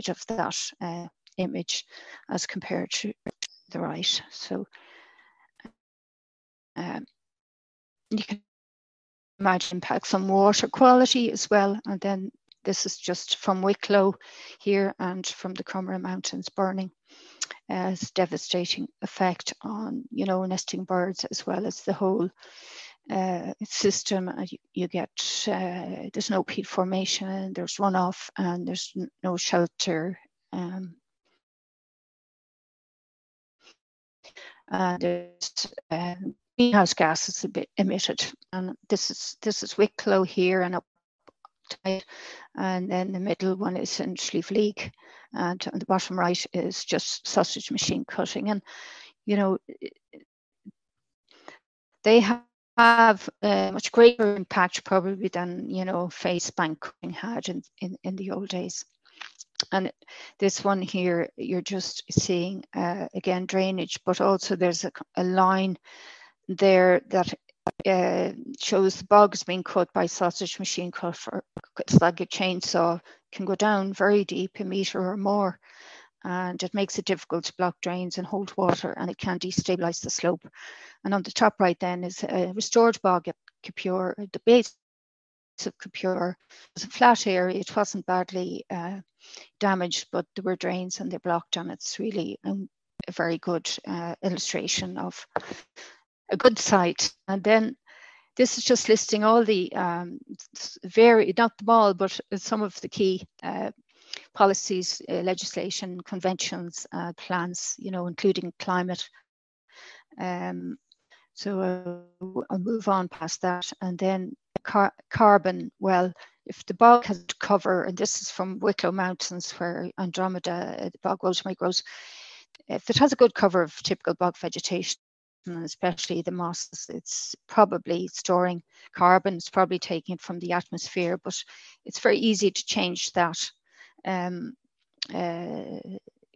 of that uh, image as compared to the right. So um, you can imagine impacts on water quality as well, and then this is just from Wicklow here and from the Comeragh Mountains burning as devastating effect on, you know, nesting birds as well as the whole uh, system. Uh, you, you, get, uh, there's no peat formation, there's runoff and there's no shelter. Um, and there's um, greenhouse gases emitted. And this is this is Wicklow here and up and then the middle one is in Slieve and on the bottom right is just sausage machine cutting. And, you know, they have have a much greater impact probably than you know face bank cutting had in, in, in the old days and this one here you're just seeing uh, again drainage but also there's a, a line there that uh, shows the bogs being cut by sausage machine cut for like a chainsaw can go down very deep a meter or more and it makes it difficult to block drains and hold water and it can destabilize the slope. And on the top right then is a restored bog at Kippure the base of Kippure. Was a flat area it wasn't badly uh, damaged but there were drains and they're blocked and it's really um, a very good uh, illustration of a good site. And then this is just listing all the um, very, not them all, but some of the key uh, policies, uh, legislation, conventions, uh, plans, you know, including climate. Um, so uh, I'll move on past that. And then car carbon, well, if the bog has cover, and this is from Wicklow Mountains where Andromeda, the bog rosemary grows, if it has a good cover of typical bog vegetation, especially the mosses, it's probably storing carbon, it's probably taking it from the atmosphere, but it's very easy to change that um, uh,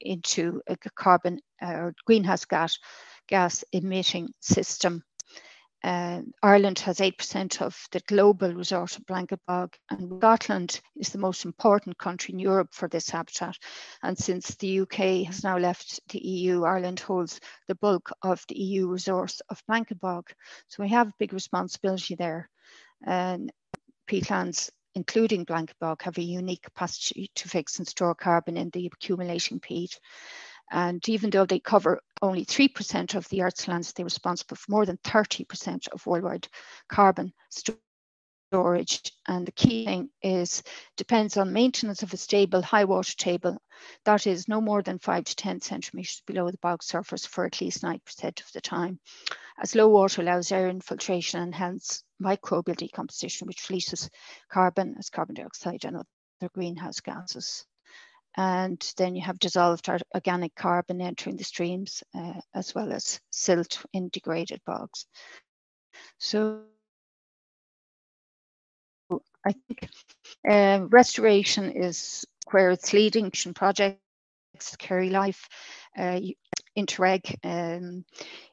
into a carbon uh, or greenhouse gas, gas emitting system. Uh, Ireland has 8% of the global resource of blanket bog, and Scotland is the most important country in Europe for this habitat. And since the UK has now left the EU, Ireland holds the bulk of the EU resource of blanket bog. So we have a big responsibility there. And peatlands, including blanket bog, have a unique capacity to fix and store carbon in the accumulating peat. And even though they cover only 3% of the Earth's lands, they're responsible for more than 30% of worldwide carbon storage. And the key thing is depends on maintenance of a stable high water table. That is no more than five to 10 centimeters below the bog surface for at least 9% of the time. As low water allows air infiltration and hence microbial decomposition, which releases carbon as carbon dioxide and other greenhouse gases. And then you have dissolved organic carbon entering the streams, uh, as well as silt in degraded bogs. So I think uh, restoration is where it's leading projects, Kerry Life, uh, Interreg, um,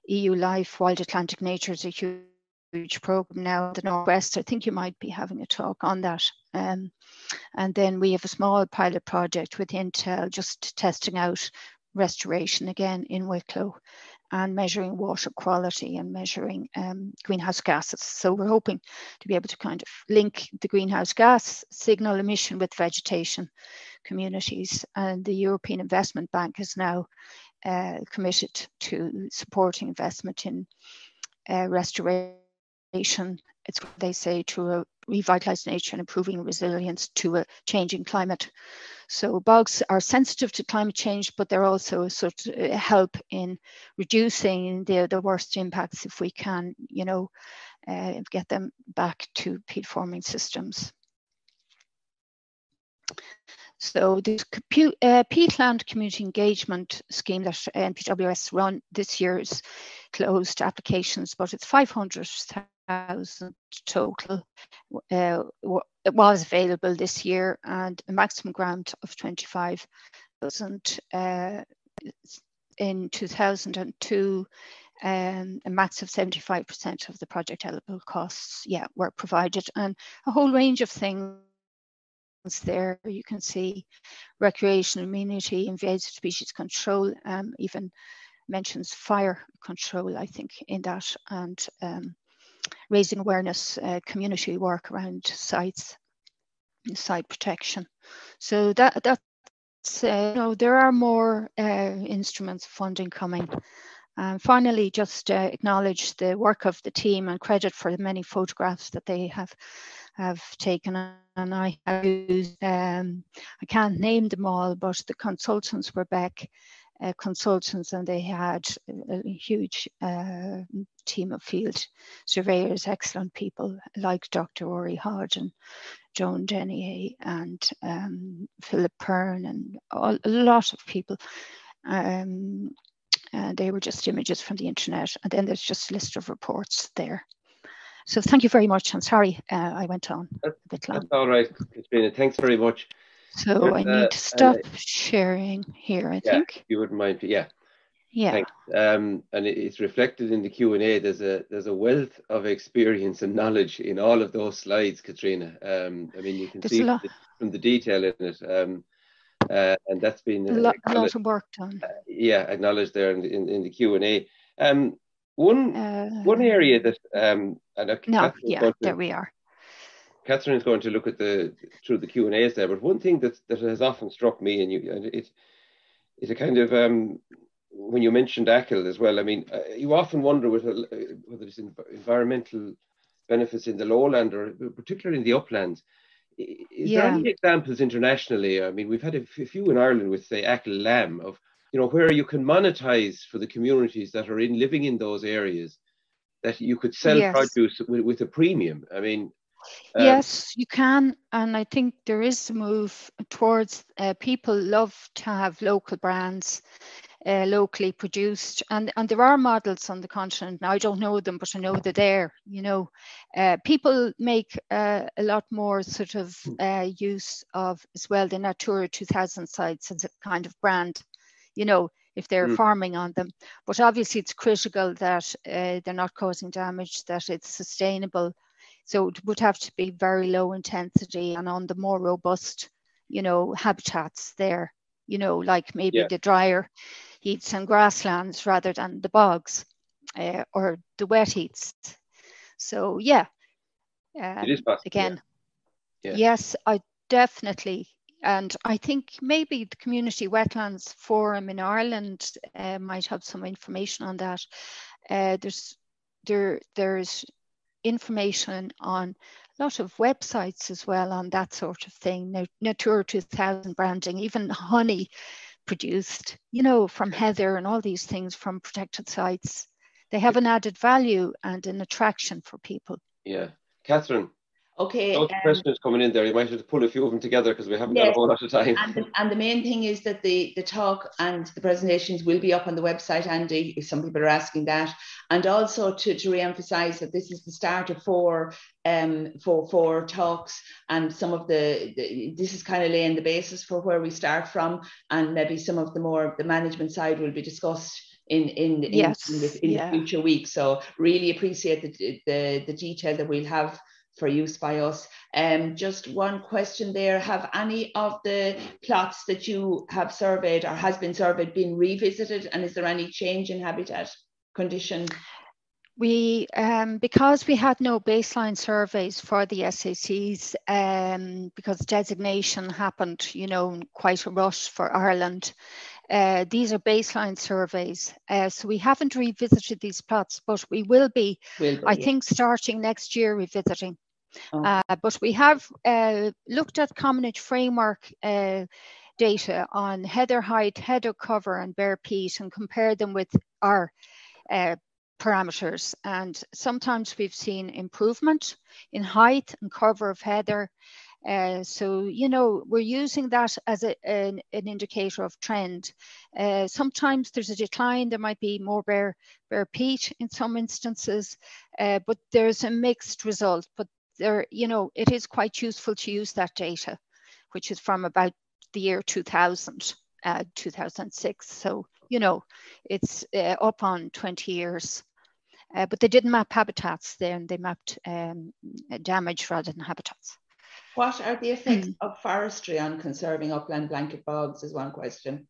EU Life, Wild Atlantic Nature is a huge, huge program now in the Northwest. I think you might be having a talk on that. Um, and then we have a small pilot project with Intel just testing out restoration again in Wicklow and measuring water quality and measuring um, greenhouse gases. So we're hoping to be able to kind of link the greenhouse gas signal emission with vegetation communities. And the European Investment Bank is now uh, committed to supporting investment in uh, restoration. It's what they say to a revitalize nature and improving resilience to a changing climate. So bugs are sensitive to climate change, but they're also sort of uh, help in reducing the, the worst impacts if we can, you know, uh, get them back to peat forming systems. So the uh, peatland community engagement scheme that NPWS run this year's closed applications, but it's 500,000 total. Uh, it was available this year and a maximum grant of 25,000 uh, in 2002 um, a max of 75% of the project eligible costs yeah were provided and a whole range of things there. You can see recreation, immunity, invasive species control, um, even mentions fire control, I think, in that, and um, raising awareness, uh, community work around sites, site protection. So that that's uh, you know there are more uh, instruments of funding coming. And finally, just uh, acknowledge the work of the team and credit for the many photographs that they have have taken and I have used, um, I can't name them all, but the consultants were back uh, consultants and they had a, a huge uh, team of field surveyors, excellent people like Dr. Rory Hodd and Joan Denyer and um, Philip Perrin and all, a lot of people. Um, and they were just images from the internet. And then there's just a list of reports there. So thank you very much. I'm sorry uh, I went on a bit long. That's all right, Caitriona. Thanks very much. So I need uh, to stop uh, sharing here, I yeah, think. You wouldn't mind, yeah. Yeah. Um, and it's reflected in the Q and A. There's a there's a wealth of experience and knowledge in all of those slides, Caitriona. Um, I mean, you can there's see from the detail in it. Um, uh, and that's been a lot, lot of work done. Uh, yeah, acknowledged there in the, in, in the Q and A. Um, one uh, one area that um, and no, yeah, there we are. Catherine is going to look at the through the Q and A's there, but one thing that that has often struck me, and you, and it is a kind of um, when you mentioned Achill as well. I mean, uh, you often wonder with, uh, whether it's environmental benefits in the lowland or particularly in the uplands. Is yeah. there any examples internationally? I mean, we've had a few in Ireland with, say, Achill LAM of you know, where you can monetize for the communities that are in living in those areas, that you could sell yes. produce with, with, a premium. I mean, uh, yes, you can, and I think there is a move towards uh, people love to have local brands. Uh, locally produced and and there are models on the continent now i don't know them but i know they're there you know uh, people make uh, a lot more sort of hmm. uh, use of as well the natura 2000 sites as a kind of brand you know, if they're mm. farming on them. But obviously, it's critical that uh, they're not causing damage, that it's sustainable. So it would have to be very low intensity and on the more robust, you know, habitats there, you know, like maybe yeah. the drier heaths and grasslands rather than the bogs uh, or the wet heaths. So, yeah. Um, it is possible. Again, yeah. Yeah. yes, I definitely and I think maybe the Community Wetlands Forum in Ireland uh, might have some information on that. Uh, there's there there's information on a lot of websites as well on that sort of thing. Natura 2000 branding, even honey produced, you know, from heather and all these things from protected sites. They have an added value and an attraction for people. Yeah. Catherine, Okay. Lots of um, questions coming in there. You might have to pull a few of them together because we haven't got a whole lot of time. And the, and the main thing is that the, the talk and the presentations will be up on the website, Andy, if some people are asking that. And also to, to re-emphasize that this is the start of four um for four talks and some of the, the this is kind of laying the basis for where we start from and maybe some of the more the management side will be discussed in in, in, Yes, in, the, in yeah. the future weeks. So really appreciate the, the the detail that we'll have for use by us. Um, just one question there. Have any of the plots that you have surveyed or has been surveyed been revisited? And is there any change in habitat condition? We, um, because we had no baseline surveys for the SACs, um, because designation happened, you know, in quite a rush for Ireland. Uh, these are baseline surveys, uh, so we haven't revisited these plots, but we will be, Will I be. think, starting next year revisiting. Oh. Uh, but we have uh, looked at Commonage framework uh, data on heather height, heather cover, and bare peat, and compared them with our uh, parameters. And sometimes we've seen improvement in height and cover of heather. Uh, so, you know, we're using that as a, an, an indicator of trend. Uh, sometimes there's a decline, there might be more bare, bare peat in some instances, but there's a mixed result. But there, you know, it is quite useful to use that data, which is from about the year 2000, uh, 2006. So, you know, it's uh, up on 20 years. Uh, but they didn't map habitats then, they mapped um, damage rather than habitats. What are the effects Hmm. of forestry on conserving upland blanket bogs is one question.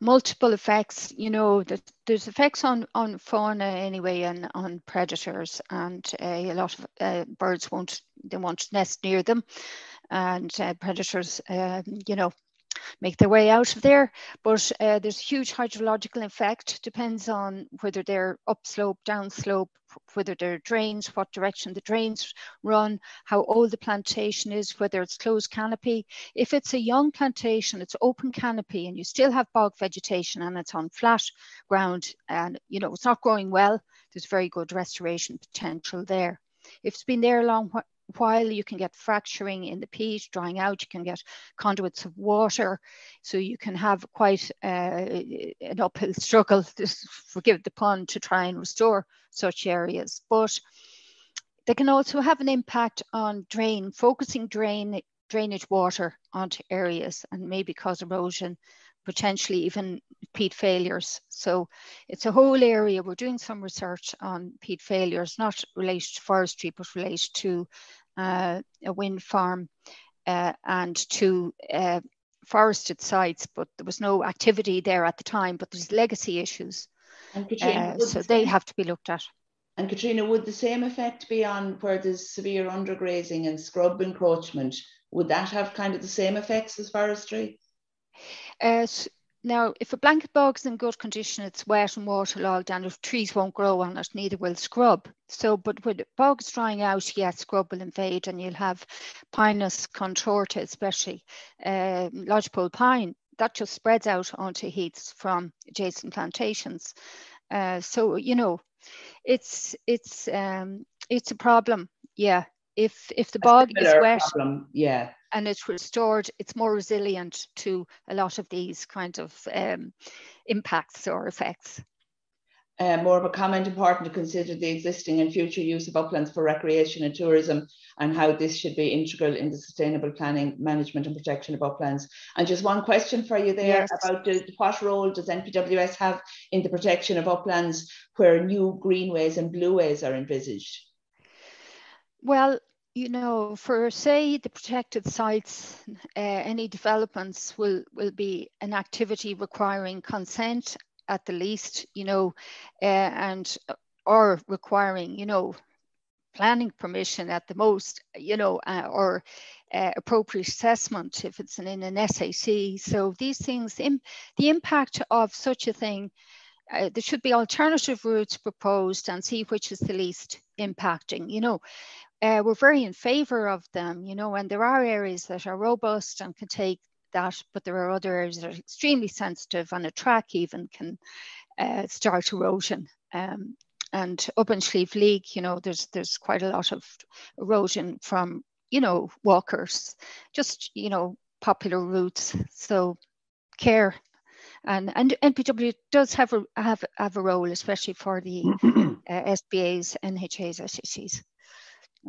Multiple effects you know that there's effects on on fauna anyway and on predators and uh, a lot of uh, birds won't they won't nest near them. And uh, predators um, you know make their way out of there but uh, there's huge hydrological effect depends on whether they're upslope downslope whether they're drains what direction the drains run how old the plantation is whether it's closed canopy if it's a young plantation, it's open canopy and you still have bog vegetation and it's on flat ground and you know it's not growing well, there's very good restoration potential there. If it's been there a long while, you can get fracturing in the peat, drying out, you can get conduits of water, so you can have quite uh, an uphill struggle, forgive the pun, to try and restore such areas. But they can also have an impact on drain, focusing drain drainage water onto areas and maybe cause erosion, potentially even peat failures. So it's a whole area. We're doing some research on peat failures, not related to forestry, but related to a wind farm uh, and two uh, forested sites, but there was no activity there at the time, but there's legacy issues. And Caitriona, Uh, so the they have to be looked at. And Caitriona, would the same effect be on where there's severe undergrazing and scrub encroachment? Would that have kind of the same effects as forestry? Uh, now, if a blanket bog's in good condition, it's wet and waterlogged, and if trees won't grow on it, neither will scrub. So, but the bog's drying out, yes, scrub will invade, and you'll have Pinus contorta, especially uh, lodgepole pine, that just spreads out onto heaths from adjacent plantations. Uh, so, you know, it's it's um, it's a problem. Yeah, if if the bog is wet problem, Yeah. and it's restored, it's more resilient to a lot of these kind of um, impacts or effects. Uh, more of a comment important to consider the existing and future use of uplands for recreation and tourism and how this should be integral in the sustainable planning, management and protection of uplands. And just one question for you there Yes. about the, what role does NPWS have in the protection of uplands where new greenways and blueways are envisaged? Well, you know, for say the protected sites, uh, any developments will will be an activity requiring consent at the least, you know, uh, and or requiring, you know, planning permission at the most, you know, uh, or uh, appropriate assessment if it's in, in an SAC. So these things, im- the impact of such a thing, uh, there should be alternative routes proposed and see which is the least impacting. You know, uh, we're very in favour of them, you know, and there are areas that are robust and can take that, but there are other areas that are extremely sensitive and a track even can uh, start erosion. Um, and up in Slieve League, you know, there's there's quite a lot of erosion from, you know, walkers, just, you know, popular routes. So care and and NPW does have a have, have a role, especially for the uh, SPAs, NHAs, SACs.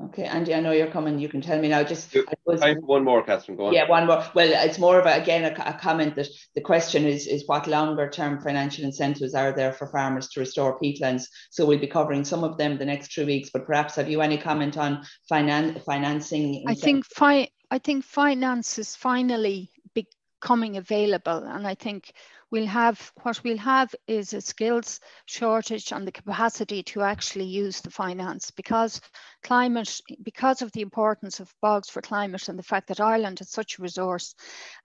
Okay, Andy, I know you're coming. You can tell me now. Just time for one more, Catherine. Go on. Yeah, one more. Well, it's more of a, again a, a, comment that the question is is what longer term financial incentives are there for farmers to restore peatlands? So we'll be covering some of them the next three weeks. But perhaps have you any comment on finan- financing? I think fi- I think finance is finally becoming available, and I think we'll have what we'll have is a skills shortage and the capacity to actually use the finance because climate because of the importance of bogs for climate and the fact that Ireland is such a resource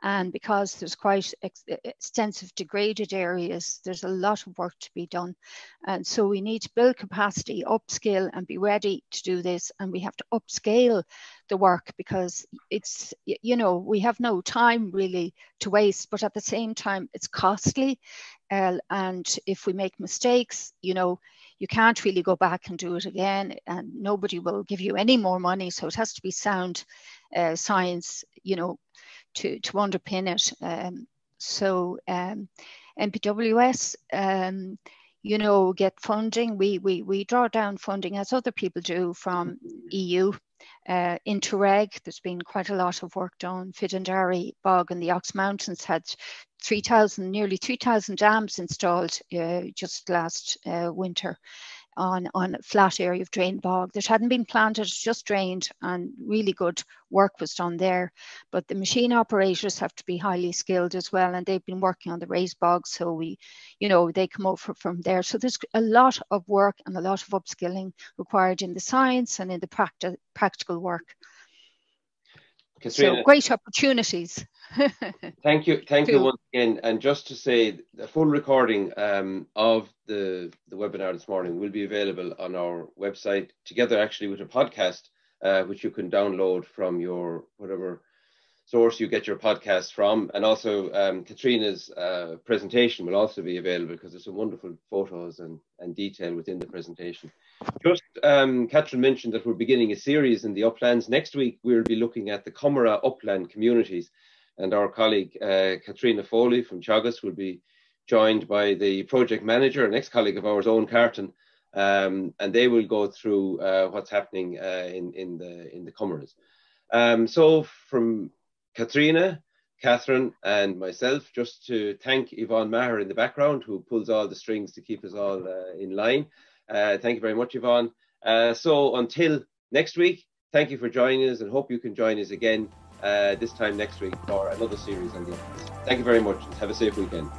and because there's quite ex extensive degraded areas there's a lot of work to be done. And so we need to build capacity upskill and be ready to do this and we have to upscale the work because it's you know we have no time really to waste but at the same time it's costly uh, and if we make mistakes you know you can't really go back and do it again and nobody will give you any more money so it has to be sound uh, science you know to to underpin it um, so um, npws um, you know, get funding. We, we, we draw down funding as other people do from EU. Uh, Interreg, there's been quite a lot of work done. Fidandari Bog and the Ox Mountains had 3,000, nearly 3,000 dams installed uh, just last uh, winter on, on a flat area of drained bog that hadn't been planted, just drained, and really good work was done there. But the machine operators have to be highly skilled as well, and they've been working on the raised bog, so we, you know, they come over from there. So there's a lot of work and a lot of upskilling required in the science and in the practi- practical work. so great opportunities. thank you, thank you once again. And just to say, the full recording um, of the the webinar this morning will be available on our website, together actually with a podcast, uh, which you can download from your whatever source you get your podcast from. And also, um, Caitriona's uh, presentation will also be available because there's some wonderful photos and, and detail within the presentation. Just, um, Catherine mentioned that we're beginning a series in the uplands. Next week, we'll be looking at the Comeragh upland communities. And our colleague, uh, Katrina Foley from Teagasc, will be joined by the project manager, an ex-colleague of ours, Owen Carton, um, and they will go through uh, what's happening uh, in, in the in the Comeraghs. Um, so from Caitriona, Catherine, and myself, just to thank Yvonne Maher in the background, who pulls all the strings to keep us all uh, in line. Uh, thank you very much, Yvonne. Uh, so until next week, thank you for joining us and hope you can join us again uh, this time next week for another series on the office. Thank you very much have a safe weekend.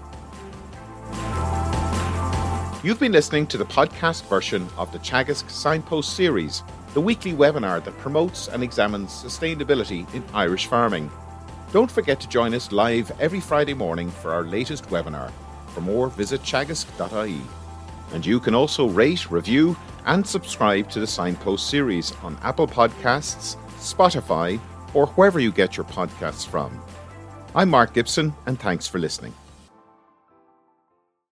You've been listening to the podcast version of the Teagasc Signpost series, the weekly webinar that promotes and examines sustainability in Irish farming. Don't forget to join us live every Friday morning for our latest webinar. For more, visit teagasc.ie. And you can also rate, review, and subscribe to the Signpost series on Apple Podcasts, Spotify, or wherever you get your podcasts from. I'm Mark Gibson, and thanks for listening.